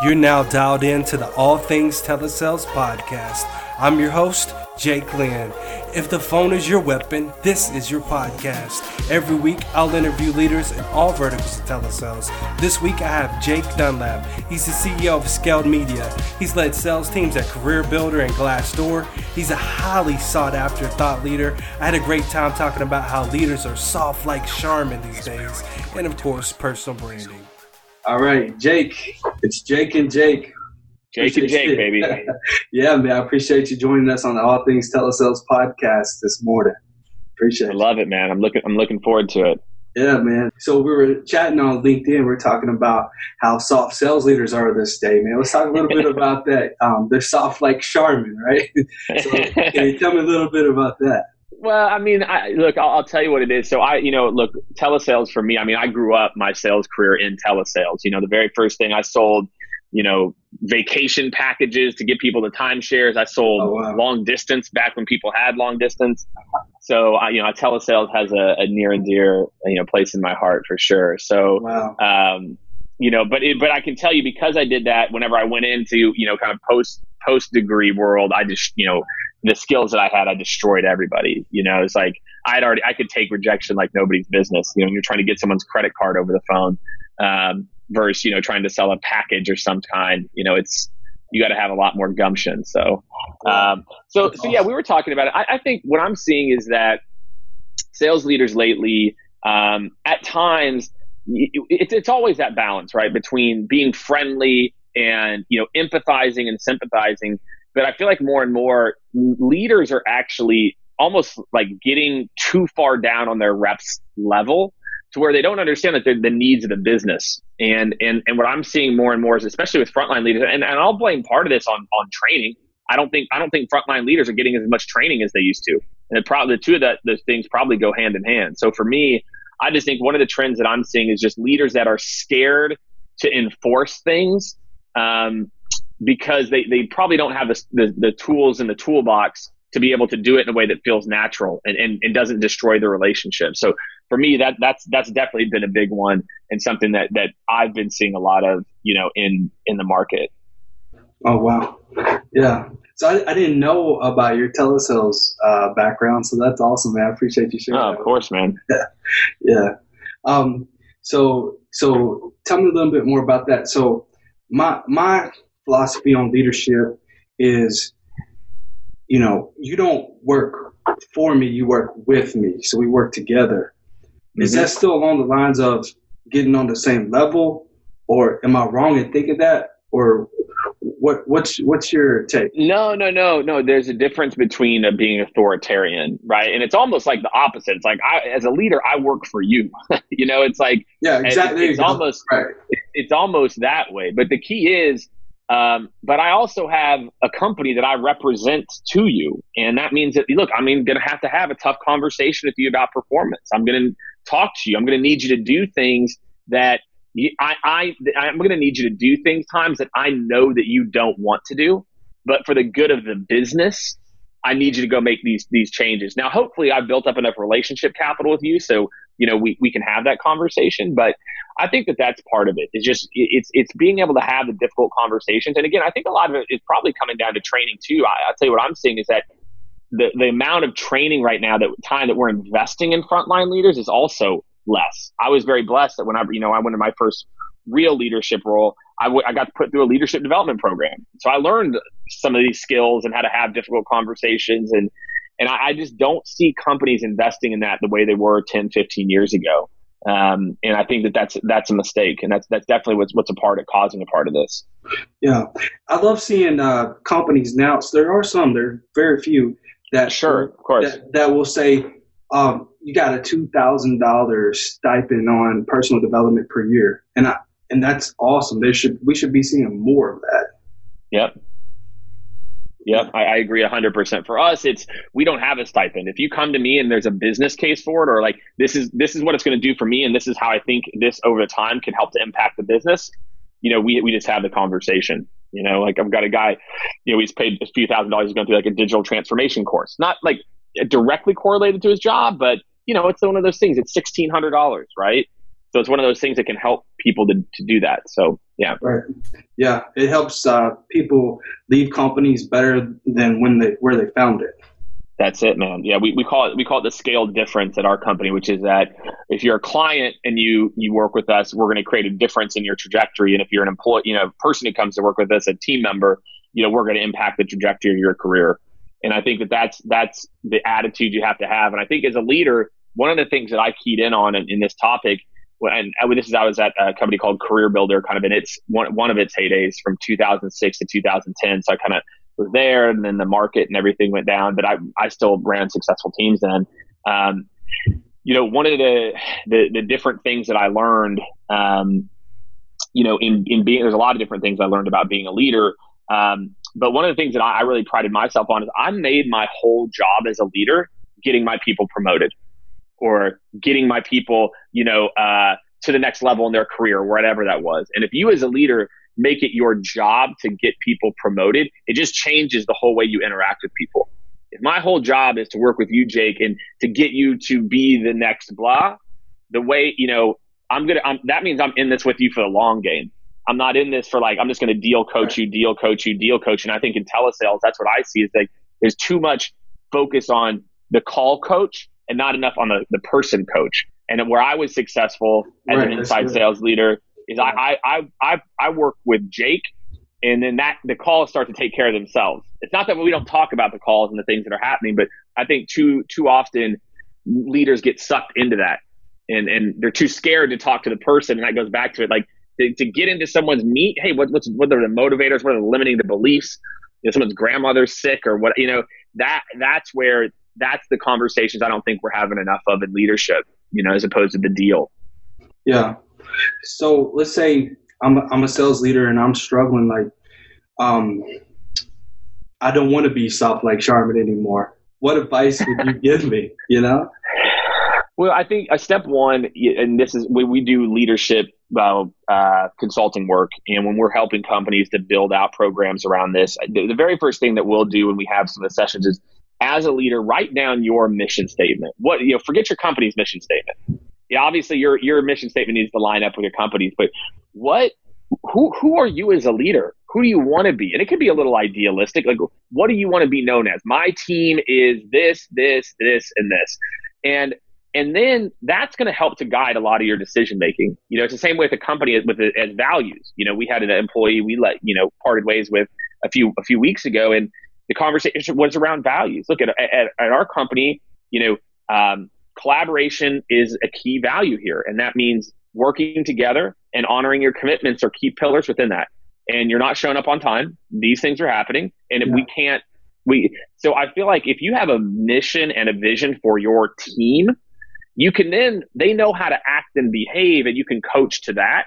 You're now dialed in to the All Things Telesales podcast. I'm your host, Jake Lynn. If the phone is your weapon, this is your podcast. Every week, I'll interview leaders in all verticals of telesales. This week, I have Jake Dunlap. He's the CEO of Skaled Media. He's led sales teams at Career Builder and Glassdoor. He's a highly sought after thought leader. I had a great time talking about how leaders are soft like Charmin these days, and of course, personal branding. All right, Jake. It's Jake and Jake. Jake and Jake, baby. yeah, man. I appreciate you joining us on the All Things Telesales podcast this morning. Appreciate it. I love it, man. I'm looking I'm looking forward to it. Yeah, man. So we were chatting on LinkedIn. We are talking about how soft sales leaders are this day, man. Let's talk a little bit about that. Um, they're soft like Charmin, right? so can you tell me a little bit about that? Well, I mean, I, look, I'll, I'll, tell you what it is. So I, you know, look, telesales for me. I mean, I grew up my sales career in telesales. You know, the very first thing I sold, you know, vacation packages to get people the timeshares. I sold oh, wow. long distance back when people had long distance. So, I, you know, telesales has a, a, near and dear, you know, place in my heart for sure. So, wow. um, you know, but it, but I can tell you because I did that. Whenever I went into, you know, kind of post post degree world, I just, you know the skills that I had, I destroyed everybody. You know, it's like I'd already I could take rejection like nobody's business. You know, you're trying to get someone's credit card over the phone um, versus you know trying to sell a package or some kind. You know, it's you got to have a lot more gumption. So, um, so so yeah, we were talking about it. I, I, think what I'm seeing is that sales leaders lately, um, at times, it's it's always that balance, right, between being friendly and you know empathizing and sympathizing but I feel like more and more leaders are actually almost like getting too far down on their reps level to where they don't understand that they're the needs of the business. And and and what I'm seeing more and more is especially with frontline leaders, and, and I'll blame part of this on on training. I don't think I don't think frontline leaders are getting as much training as they used to. And probably the two of that those things probably go hand in hand. So for me, I just think one of the trends that I'm seeing is just leaders that are scared to enforce things um, because they, they probably don't have the, the, the, tools in the toolbox to be able to do it in a way that feels natural and, and, and doesn't destroy the relationship. So for me, that that's that's definitely been a big one and something that that I've been seeing a lot of, you know, in in the market. Oh wow, yeah. So I, I didn't know about your telesales uh, background, so that's awesome, man. I appreciate you sharing. Oh, of course, man. Yeah, yeah. Um, so so tell me a little bit more about that. So my my philosophy on leadership is, you know, you don't work for me, you work with me. So we work together. Mm-hmm. Is that still along the lines of getting on the same level? Or am I wrong in thinking that? Or what what's what's your take no no no no there's a difference between uh, being authoritarian right and it's almost like the opposite it's like I, as a leader i work for you you know it's like yeah exactly it's, it's almost right. it's almost that way but the key is um, but I also have a company that I represent to you. And that means that, look, I'm going to have to have a tough conversation with you about performance. I'm going to talk to you. I'm going to need you to do things that I, I, I'm going to need you to do things times that I know that you don't want to do. But for the good of the business, I need you to go make these these changes. Now, hopefully, I've built up enough relationship capital with you, so you know we, we can have that conversation. But I think that that's part of it. It's just it's it's being able to have the difficult conversations. And again, I think a lot of it is probably coming down to training too. I, I'll tell you what I'm seeing is that the the amount of training right now that time that we're investing in frontline leaders is also less. I was very blessed that when I you know I went in my first real leadership role, I, w- I got put through a leadership development program. So I learned some of these skills and how to have difficult conversations and and I, I, just don't see companies investing in that the way they were 10 15 years ago um, and I think that that's that's a mistake, and that's that's definitely what's what's a part of causing a part of this. Yeah, I love seeing uh, companies now. So there are some, there are very few that sure, of course, that, that will say um, you got a two thousand dollars stipend on personal development per year, and I and that's awesome. There should we should be seeing more of that. Yep. Yep, I, I agree 100%. For us, it's we don't have a stipend. If you come to me and there's a business case for it, or like this is this is what it's going to do for me, and this is how I think this over time can help to impact the business. You know, we we just have the conversation. You know, like I've got a guy, you know, he's paid a few thousand dollars. He's going through like a digital transformation course, not like directly correlated to his job, but you know, it's one of those things. It's sixteen hundred dollars, right? So it's one of those things that can help people to, to do that. So yeah. Right. Yeah, it helps uh, people leave companies better than when they where they found it. That's it, man. Yeah, we, we call it we call it the scale difference at our company, which is that if you're a client and you you work with us, we're going to create a difference in your trajectory. And if you're an employee, you know, person who comes to work with us, a team member, you know, we're going to impact the trajectory of your career. And I think that that's that's the attitude you have to have. And I think as a leader, one of the things that I keyed in on in, in this topic, and this is I was at a company called Career Builder, kind of in its one one of its heydays from 2006 to 2010. So I kind of was there, and then the market and everything went down. But I I still ran successful teams then. Um, you know, one of the, the, the different things that I learned, um, you know, in in being there's a lot of different things I learned about being a leader. Um, but one of the things that I, I really prided myself on is I made my whole job as a leader getting my people promoted or getting my people, you know, uh, to the next level in their career, whatever that was. And if you as a leader make it your job to get people promoted, it just changes the whole way you interact with people. If my whole job is to work with you, Jake, and to get you to be the next blah, the way, you know, I'm going to, that means I'm in this with you for the long game. I'm not in this for like, I'm just going to deal coach you, deal coach you, deal coach. And I think in telesales, that's what I see is like there's too much focus on the call coach and not enough on the, the person coach. And where I was successful as right, an inside sales leader is I, I, I, I work with Jake and then that the calls start to take care of themselves. It's not that we don't talk about the calls and the things that are happening, but I think too too often leaders get sucked into that. And and they're too scared to talk to the person and that goes back to it. Like to, to get into someone's meat hey what, what's what are the motivators? What are the limiting the beliefs? You know someone's grandmother's sick or what you know that that's where that's the conversations i don't think we're having enough of in leadership you know as opposed to the deal yeah so let's say I'm a, I'm a sales leader and I'm struggling. Like, um, I don't want to be soft like Charmin anymore. What advice would you give me? You know. Well, I think a step one, and this is when we do leadership uh, uh, consulting work, and when we're helping companies to build out programs around this, the, the very first thing that we'll do when we have some of the sessions is, as a leader, write down your mission statement. What you know, forget your company's mission statement yeah, obviously your your mission statement needs to line up with your company's, but what who who are you as a leader? Who do you want to be? And it could be a little idealistic. Like, what do you want to be known as? My team is this, this, this, and this, and and then that's going to help to guide a lot of your decision making. You know, it's the same with a company with as values. You know, we had an employee we let you know parted ways with a few a few weeks ago, and the conversation was around values. Look at at, at our company, you know, um, collaboration is a key value here. And that means working together and honoring your commitments are key pillars within that. And you're not showing up on time. These things are happening. And if yeah. we can't, we, so I feel like if you have a mission and a vision for your team, you can then, they know how to act and behave and you can coach to that.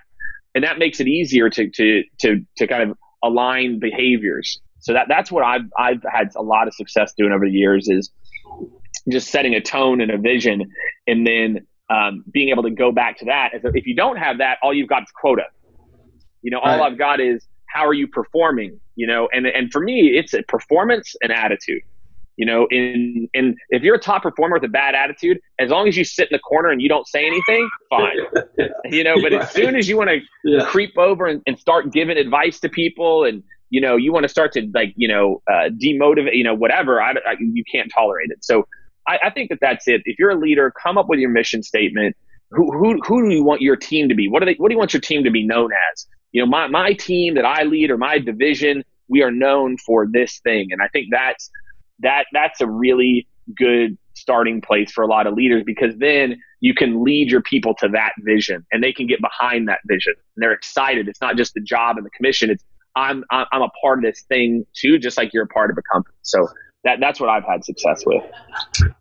And that makes it easier to, to, to, to kind of align behaviors. So that, that's what I've, I've had a lot of success doing over the years is just setting a tone and a vision, and then um, being able to go back to that. If you don't have that, all you've got is quota. You know, all right. I've got is how are you performing? You know, and and for me, it's a performance and attitude. You know, in in if you're a top performer with a bad attitude, as long as you sit in the corner and you don't say anything, fine. you know, but right. as soon as you want to yeah. creep over and, and start giving advice to people and you know you want to start to like you know uh, demotivate you know whatever I, I, you can't tolerate it. So I, I, think that that's it. If you're a leader come up with your mission statement. Who, who, who do you want your team to be? What do they what do you want your team to be known as? You know my, my team that i lead or my division we are known for this thing. And i think that's that that's a really good starting place for a lot of leaders because then you can lead your people to that vision and they can get behind that vision. And they're excited. It's not just the job and the commission. It's I'm I'm a part of this thing too, just like you're a part of a company. So that that's what I've had success with.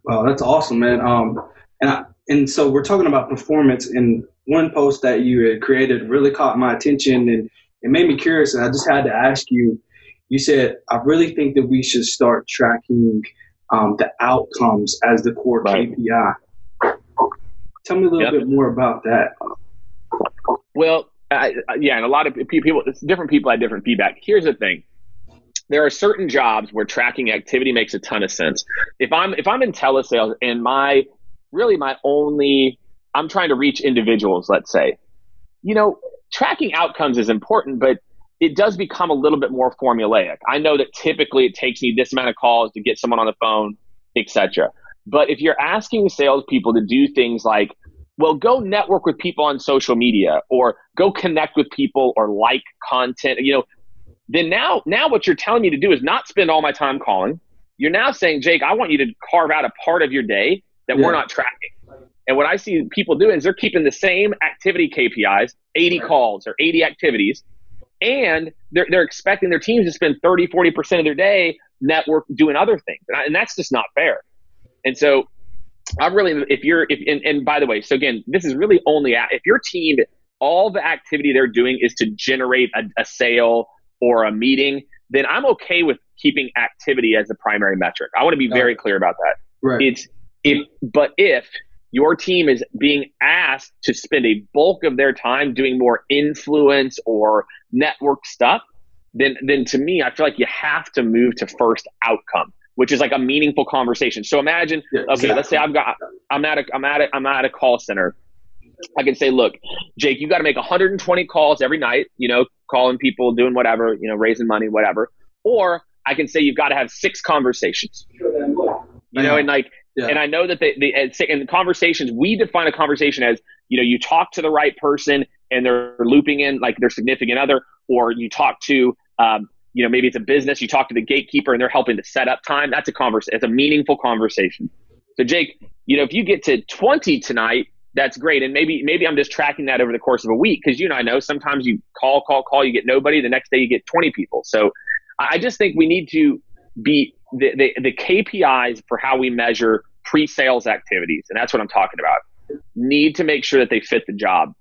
Well, that's awesome, man. Um, and I, and so we're talking about performance, and one post that you had created really caught my attention, and it made me curious. And I just had to ask you. You said, "I really think that we should start tracking um, the outcomes as the core right. KPI." Tell me a little yep. bit more about that. Well, Yeah, and a lot of people, different people had different feedback. Here's the thing: there are certain jobs where tracking activity makes a ton of sense. If I'm if I'm in telesales and my really my only I'm trying to reach individuals, let's say, you know, tracking outcomes is important, but it does become a little bit more formulaic. I know that typically it takes me this amount of calls to get someone on the phone, etc. But if you're asking salespeople to do things like, well, go network with people on social media or go connect with people or like content, you know, then now now what you're telling me to do is not spend all my time calling. You're now saying, Jake, I want you to carve out a part of your day that yeah. we're not tracking. And what I see people doing is they're keeping the same activity KPIs, 80 right. calls or 80 activities, and they're, they're expecting their teams to spend 30, 40% of their day network doing other things. And, I, and that's just not fair. And so I'm really, if you're, if, and, and by the way, so again, this is really only, if your team, all the activity they're doing is to generate a, a sale or a meeting, then I'm okay with keeping activity as the primary metric. I want to be very clear about that. Right. It's if, but if your team is being asked to spend a bulk of their time doing more influence or network stuff, then then to me, I feel like you have to move to first outcome, which is like a meaningful conversation. So imagine, yeah, okay, exactly. let's say I've got I'm at a I'm at a I'm at a call center. I can say, look, Jake, you got to make 120 calls every night, you know, calling people, doing whatever, you know, raising money, whatever. Or I can say you've got to have six conversations. You know, and like yeah. And I know that they, they in conversations, we define a conversation as, you know, you talk to the right person and they're looping in like their significant other, or you talk to, um, you know, maybe it's a business, you talk to the gatekeeper and they're helping to set up time. That's a conversation. It's a meaningful conversation. So Jake, you know, if you get to 20 tonight, that's great. And maybe, maybe I'm just tracking that over the course of a week. Cause you and I know sometimes you call, call, call, you get nobody. The next day you get 20 people. So I just think we need to be the, the, the KPIs for how we measure pre-sales activities, and that's what I'm talking about, need to make sure that they fit the job.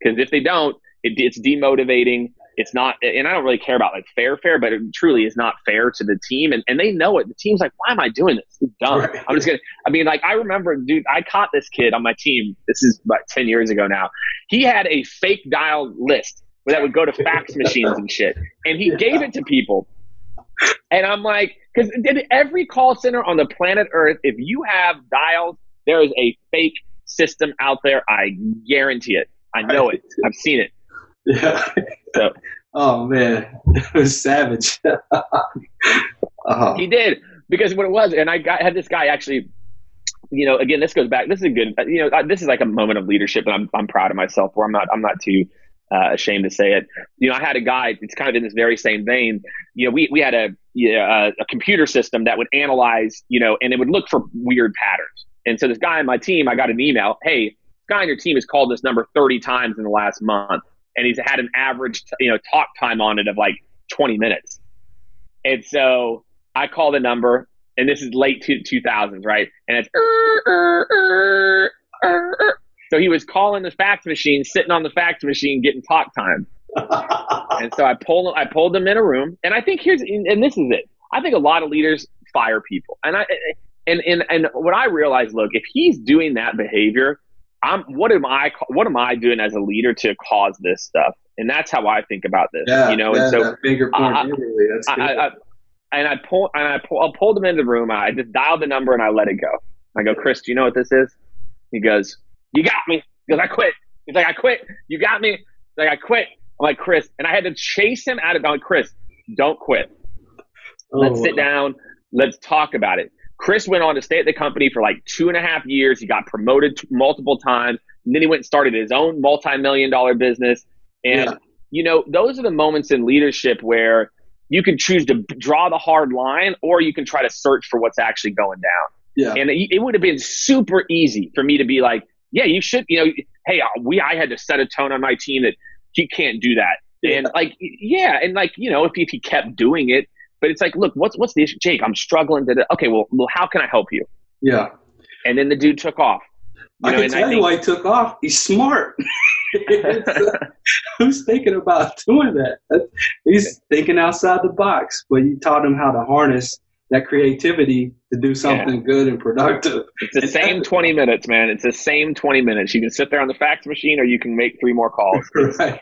Because if they don't, it, it's demotivating. It's not, and I don't really care about like fair, fair, but it truly is not fair to the team. And, and they know it. The team's like, why am I doing this? It's dumb. Right. I'm just gonna. I mean, like I remember, dude, I caught this kid on my team. This is about ten years ago now. He had a fake dial list that would go to fax machines and shit, and he yeah. gave it to people. And I'm like, because every call center on the planet Earth, if you have dials, there is a fake system out there. I guarantee it. I know it. I've seen it. Yeah. So. Oh man, it was savage. uh-huh. He did because what it was, and I got had this guy actually. You know, again, this goes back. This is a good. You know, this is like a moment of leadership, and I'm I'm proud of myself. Where I'm not I'm not too uh, ashamed to say it. You know, I had a guy. It's kind of in this very same vein. You know, we we had a a, a computer system that would analyze, you know, and it would look for weird patterns. And so this guy on my team, I got an email. Hey, this guy on your team has called this number 30 times in the last month, and he's had an average, you know, talk time on it of like 20 minutes. And so I call the number, and this is late two, 2000s, right? And it's. Er, er, er, so he was calling the fax machine, sitting on the fax machine, getting talk time. and so I pulled I pulled them in a room, and I think here's and this is it. I think a lot of leaders fire people, and I and and and what I realized, look, if he's doing that behavior, I'm what am I what am I doing as a leader to cause this stuff? And that's how I think about this, yeah, you know. Yeah, and so finger point, I, that's good. I, I, and I pull and I pull, I pulled him into the room. I just dialed the number and I let it go. I go, Chris, do you know what this is? He goes, you got me. Because I quit. He's like, I quit. You got me. He's like, I quit. I'm like, Chris. And I had to chase him out of, I'm like, Chris, don't quit. Oh Let's sit oh. down. Let's talk about it. Chris went on to stay at the company for like two and a half years. He got promoted multiple times. And then he went and started his own multi million dollar business. And, yeah. you know, those are the moments in leadership where you can choose to draw the hard line or you can try to search for what's actually going down. Yeah. And it, it would have been super easy for me to be like, yeah, you should, you know, hey, uh, we, I had to set a tone on my team that he can't do that. Yeah. And like, yeah. And like, you know, if, if he kept doing it, but it's like, look, what's, what's the issue? Jake, I'm struggling to, okay, well, well, how can I help you? Yeah. And then the dude took off. You know, I can tell I think, you why he took off. He's smart. Uh, who's thinking about doing that? He's thinking outside the box, but you taught him how to harness that creativity to do something yeah. good and productive. It's the same 20 minutes, man. It's the same 20 minutes. You can sit there on the fax machine or you can make three more calls. It's right.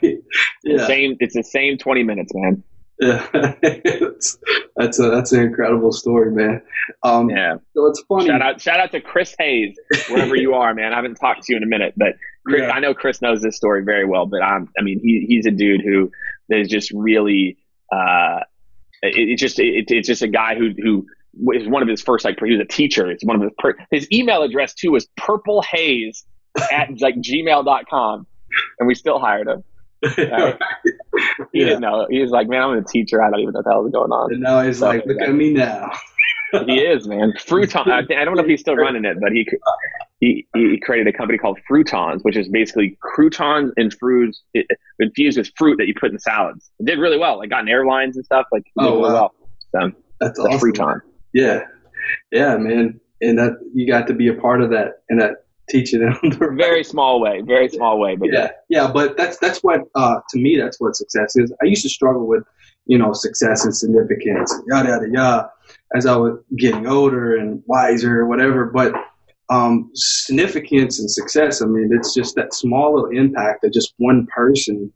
Yeah. Same, it's the same 20 minutes, man. Yeah. that's a, that's an incredible story, man. Um, yeah. So it's funny. Shout out, shout out to Chris Hayes, wherever you are, man. I haven't talked to you in a minute, but Chris, yeah. I know Chris knows this story very well, but I'm, I mean, he, he's a dude who is just really uh, it, it's just it, it's just a guy who who is one of his first like he was a teacher. It's one of his per, his email address too was purple haze at like gmail.com and we still hired him. Right? he yeah. didn't know. He was like, "Man, I'm a teacher. I don't even know what the hell is going on." And now he's so, like, "Look yeah. at me now." he is, man. Fruiton. I, I don't know if he's still running it, but he he he created a company called Fruitons, which is basically croutons and fruits infused with fruit that you put in salads. It did really well. Like got in airlines and stuff. Like oh, really wow. well. So that's awesome. Fruiton. Yeah, yeah, man. And that you got to be a part of that and that teaching them the right. very small way, very small way. But yeah, yeah. But that's that's what uh, to me that's what success is. I used to struggle with you know success and significance, yada yada yada, as I was getting older and wiser, or whatever. But um, significance and success, I mean, it's just that small little impact of just one person.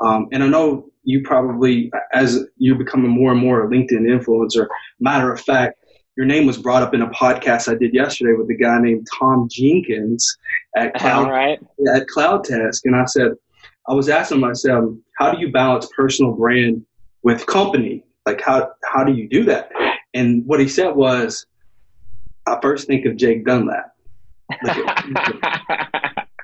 Um, and I know you probably, as you're becoming more and more a LinkedIn influencer, matter of fact, your name was brought up in a podcast I did yesterday with a guy named Tom Jenkins at Cloud, right. at CloudTest, and I said, I was asking myself, um, how do you balance personal brand with company? Like how how do you do that? And what he said was, I first think of Jake Dunlap.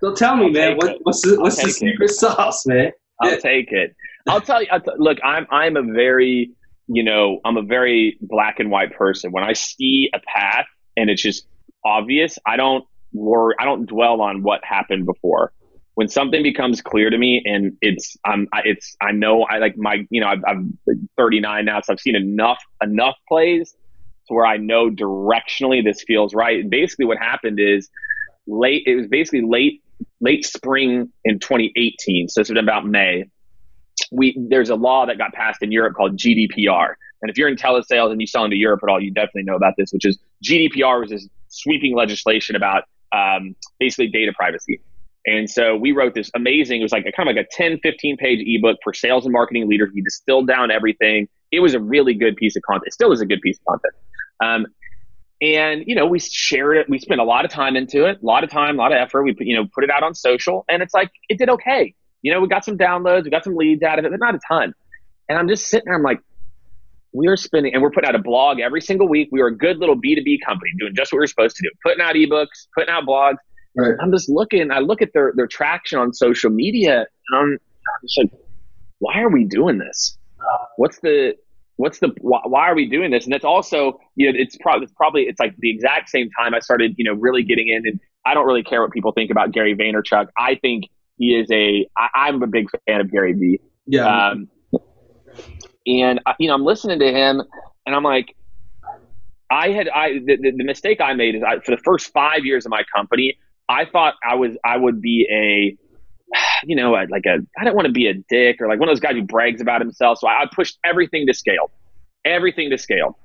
so tell me, I'll man, what, what's the, what's the secret it. sauce, man? I'll take it. I'll tell you. I'll t- look, I'm I'm a very you know, I'm a very black and white person. When I see a path and it's just obvious, I don't worry, I don't dwell on what happened before. When something becomes clear to me and it's, I'm, it's, I know I like my, you know, i am 39 now, so I've seen enough, enough plays to where I know directionally this feels right. And basically what happened is late, it was basically late, late spring in 2018. So this been about May we there's a law that got passed in Europe called GDPR. And if you're in telesales and you sell into Europe at all, you definitely know about this, which is GDPR was this sweeping legislation about um, basically data privacy. And so we wrote this amazing, it was like a kind of like a 10, 15 page ebook for sales and marketing leaders. We distilled down everything. It was a really good piece of content. It still is a good piece of content. Um, and you know, we shared it. We spent a lot of time into it, a lot of time, a lot of effort. We put, you know, put it out on social, and it's like it did okay you know, we got some downloads, we got some leads out of it, but not a ton. And I'm just sitting there, I'm like, we are spending, and we're putting out a blog every single week. We were a good little B2B company doing just what we were supposed to do, putting out ebooks, putting out blogs. Right. I'm just looking, I look at their, their traction on social media, and I'm, I'm just like, why are we doing this? What's the, what's the why, why, are we doing this and it's also you know it's probably it's probably it's like the exact same time i started you know really getting in and i don't really care what people think about gary vaynerchuk i think he is a. I, I'm a big fan of Gary Vee. Yeah. Um, and uh, you know, I'm listening to him, and I'm like, I had I the, the, the mistake I made is I, for the first five years of my company, I thought I was I would be a you know, like a, I don't want to be a dick or like one of those guys who brags about himself. So I, I, pushed everything to scale, everything to scale.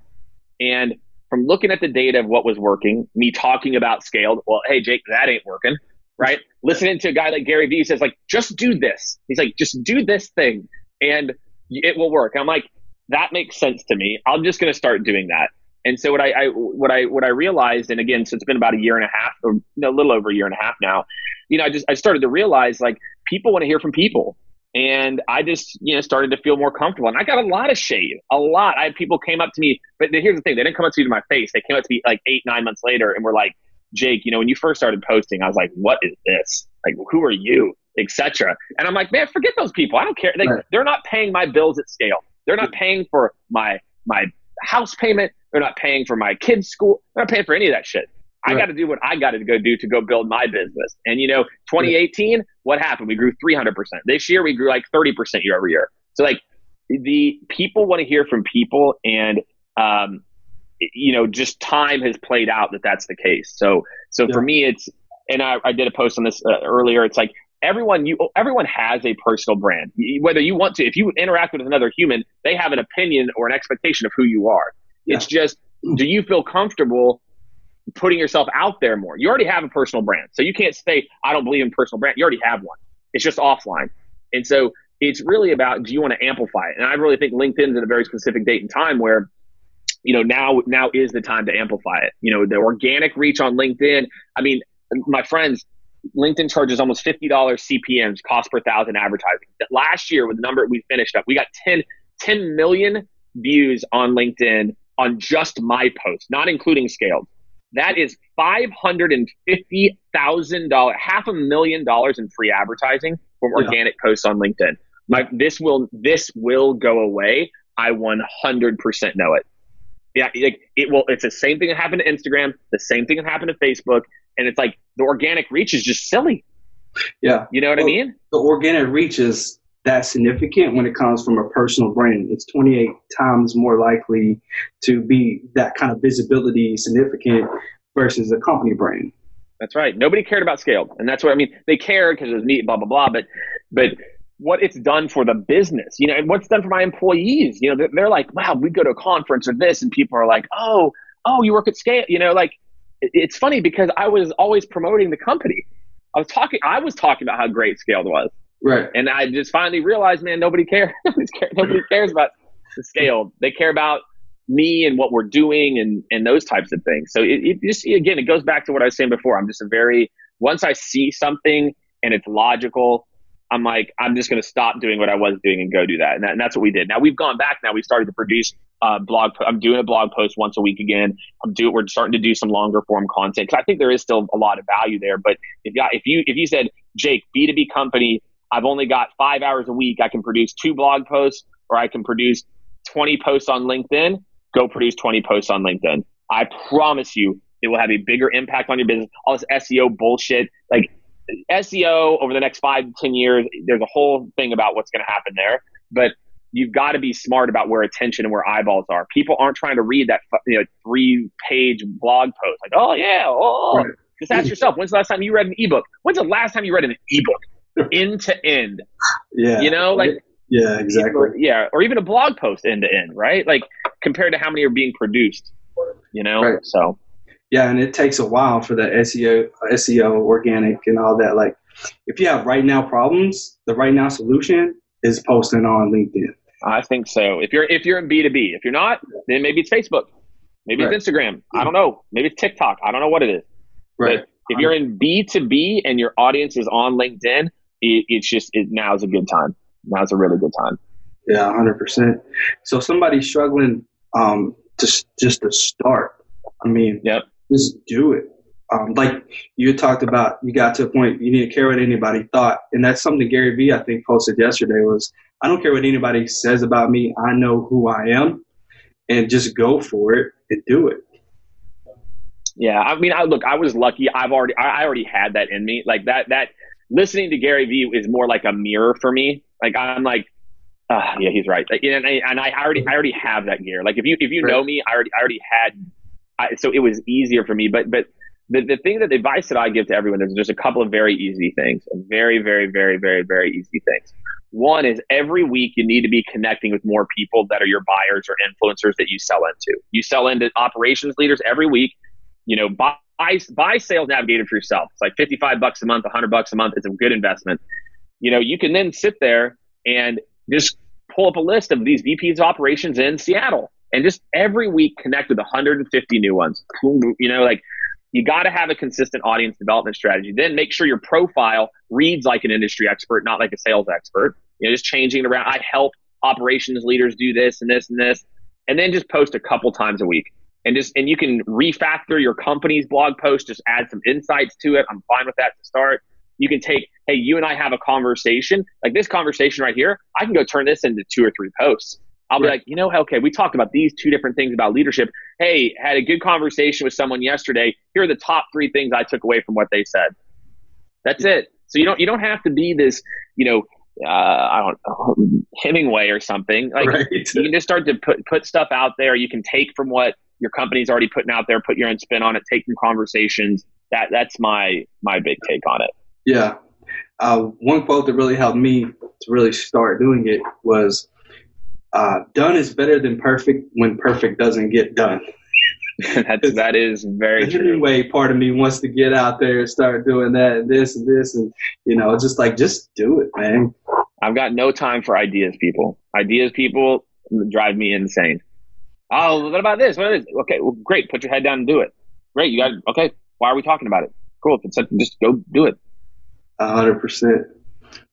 And from looking at the data of what was working, me talking about scaled, well, hey, Jake, that ain't working right? Listening to a guy like Gary Vee says, like, just do this. He's like, just do this thing and it will work. I'm like, that makes sense to me. I'm just going to start doing that. And so what I, I, what I what I realized, and again, so it's been about a year and a half, or a little over a year and a half now. You know, I just I started to realize like people want to hear from people, and I just you know started to feel more comfortable. And I got a lot of shade, a lot. I had people came up to me, but here's the thing: they didn't come up to me to my face. They came up to me like eight, nine months later, and were like, Jake, you know, when you first started posting, I was like, what is this? Like, who are you? Etc. And I'm like, man, forget those people. I don't care. They, right. They're not paying my bills at scale. They're not paying for my my house payment. They're not paying for my kids' school. They're not paying for any of that shit. I got to do what I got to go do to go build my business. And you know, 2018, what happened? We grew 300%. This year, we grew like 30% year over year. So like, the people want to hear from people, and um, you know, just time has played out that that's the case. So, so yeah. for me, it's, and I, I did a post on this uh, earlier. It's like everyone, you, everyone has a personal brand. Whether you want to, if you interact with another human, they have an opinion or an expectation of who you are. Yeah. It's just, do you feel comfortable putting yourself out there more? You already have a personal brand, so you can't say I don't believe in personal brand. You already have one. It's just offline, and so it's really about do you want to amplify it? And I really think LinkedIn's at a very specific date and time where you know now now is the time to amplify it you know the organic reach on linkedin i mean my friends LinkedIn charges almost $50 CPMs, cost per thousand advertising. Last year, with the number we finished up, we got 10, 10 million views on LinkedIn on just my post, not including scaled. That is $550,000, half a million dollars in free advertising from yeah. organic posts on LinkedIn. My, this will this will go away. I 100% know it. Yeah, like it will. It's the same thing that happened to Instagram. The same thing that happened to Facebook, and it's like the organic reach is just silly. Yeah, you know what well, I mean. The organic reach is that significant when it comes from a personal brand. It's 28 times more likely to be that kind of visibility significant versus a company brand. That's right. Nobody cared about scale, and that's what I mean. They cared because it was neat, blah blah blah. But but what it's done for the business, you know, and what's done for my employees. You know, they're, they're like, wow, we go to a conference or this, and people are like, oh, oh, you work at scale. You know, like it's funny because I was always promoting the company. I was talking, I was talking about how great Skaled was. Right. And I just finally realized, man, nobody cares. nobody cares about the Skaled. They care about me and what we're doing and and those types of things. So it, it just again, it goes back to what I was saying before. I'm just a very once I see something and it's logical I'm like, I'm just going to stop doing what I was doing and go do that. And, that. and, that's what we did. Now we've gone back. Now we started to produce uh, blog. I'm doing a blog post once a week again. I'm doing. We're starting to do some longer form content because I think there is still a lot of value there. But if you if you if you said Jake B2B company, I've only got five hours a week. I can produce two blog posts, or I can produce 20 posts on LinkedIn. Go produce 20 posts on LinkedIn. I promise you, it will have a bigger impact on your business. All this SEO bullshit, like SEO over the next five to 10 years, there's a whole thing about what's going to happen there. But you've got to be smart about where attention and where eyeballs are. People aren't trying to read that you know three page blog post like, oh yeah, oh, oh. Right. Just ask yourself, when's the last time you read an ebook? When's the last time you read an ebook end to end? Yeah, you know, like yeah, exactly. Yeah, or even a blog post end to end, right? Like compared to how many are being produced, you know. Right. So yeah, and it takes a while for the SEO, SEO, organic, and all that. Like, if you have right now problems, the right now solution is posting on LinkedIn. I think so. If you're if you're in B two B, if you're not, then maybe it's Facebook, maybe right. it's Instagram. I don't know. Maybe it's TikTok. I don't know what it is. Right. But if you're in B two B and your audience is on LinkedIn, it, it's just it, now's a good time. Now's a really good time. Yeah, hundred percent. So somebody's struggling um, to just to start. I mean, yep just do it. Um, like you talked about, you got to a point you didn't care what anybody thought, and that's something Gary Vee I think posted yesterday was I don't care what anybody says about me. I know who I am, and just go for it and do it. Yeah, I mean, I look, I was lucky. I've already, I already had that in me. Like that, that listening to Gary Vee is more like a mirror for me. Like I'm like, uh, yeah, he's right. Like, and, I, and I already, I already have that gear. Like if you, if you know me, I already, I already had I, so it was easier for me. But but the, the thing that the advice that I give to everyone is just a couple of very easy things, very very very very very easy things. One is every week you need to be connecting with more people that are your buyers or influencers that you sell into. You sell into operations leaders every week. You know, buy buy Sales Navigator for yourself. It's like 55 bucks a month, 100 bucks a month. It's a good investment. You know, you can then sit there and just pull up a list of these VPs of operations in Seattle and just every week connect with 150 new ones. You know, like you got to have a consistent audience development strategy. Then make sure your profile reads like an industry expert, not like a sales expert. You know, just changing it around. I help operations leaders do this and this and this, and then just post a couple times a week. And just and you can refactor your company's blog post, just add some insights to it. I'm fine with that to start. You can take, hey, you and I have a conversation, like this conversation right here. I can go turn this into two or three posts I'll be like, you know, okay, we talked about these two different things about leadership. Hey, had a good conversation with someone yesterday. Here are the top three things I took away from what they said. That's it. So you don't you don't have to be this, you know, uh, I don't know, Hemingway or something. Like right. you can just start to put put stuff out there. You can take from what your company's already putting out there, put your own spin on it, take from conversations. That that's my my big take on it. Yeah. Uh, one quote that really helped me to really start doing it was uh, done is better than perfect when perfect doesn't get done. That's that is very true. Anyway, part of me wants to get out there and start doing that and this and this and you know, just like just do it, man. I've got no time for ideas, people. Ideas, people drive me insane. Oh, what about this? What is okay? Well, great. Put your head down and do it. Great. You got okay. Why are we talking about it? Cool. If it's Just go do it. A hundred percent.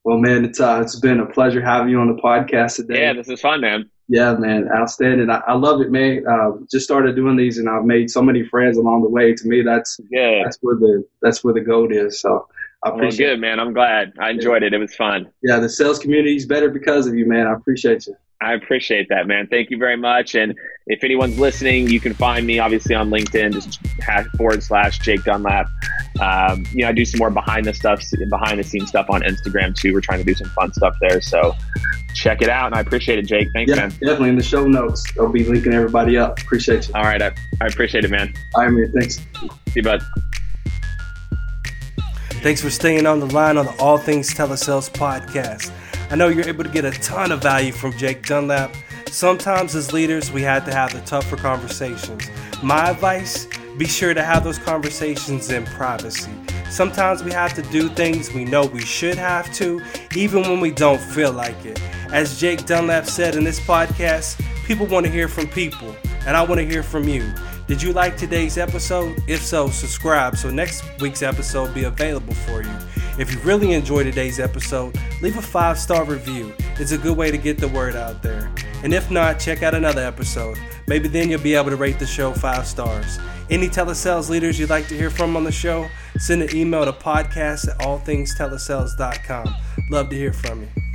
Well, man, it's uh, it's been a pleasure having you on the podcast today. Yeah, this is fun, man. Yeah, man, outstanding. I, I love it, man. Uh, just started doing these, and I've made so many friends along the way. To me, that's yeah, That's where the that's where the gold is. So I appreciate. Well, good, man. I'm glad. I enjoyed yeah. it. It was fun. Yeah, the sales community is better because of you, man. I appreciate you. I appreciate that, man. Thank you very much. And if anyone's listening, you can find me obviously on LinkedIn, just forward slash Jake Dunlap. Um, you know, I do some more behind the stuff, behind the scenes stuff on Instagram too. We're trying to do some fun stuff there. So check it out. And I appreciate it, Jake. Thanks, yeah, man. Definitely in the show notes. I'll be linking everybody up. Appreciate you. All right. I, I appreciate it, man. All right, man. Thanks. See you, bud. Thanks for staying on the line on the All Things Telesales podcast. I know you're able to get a ton of value from Jake Dunlap. Sometimes, as leaders, we had to have the tougher conversations. My advice be sure to have those conversations in privacy. Sometimes we have to do things we know we should have to, even when we don't feel like it. As Jake Dunlap said in this podcast, people want to hear from people, and I want to hear from you. Did you like today's episode? If so, subscribe so next week's episode will be available for you. If you really enjoyed today's episode, leave a five star review. It's a good way to get the word out there. And if not, check out another episode. Maybe then you'll be able to rate the show five stars. Any telesales leaders you'd like to hear from on the show, send an email to podcast at allthingstelesales.com. Love to hear from you.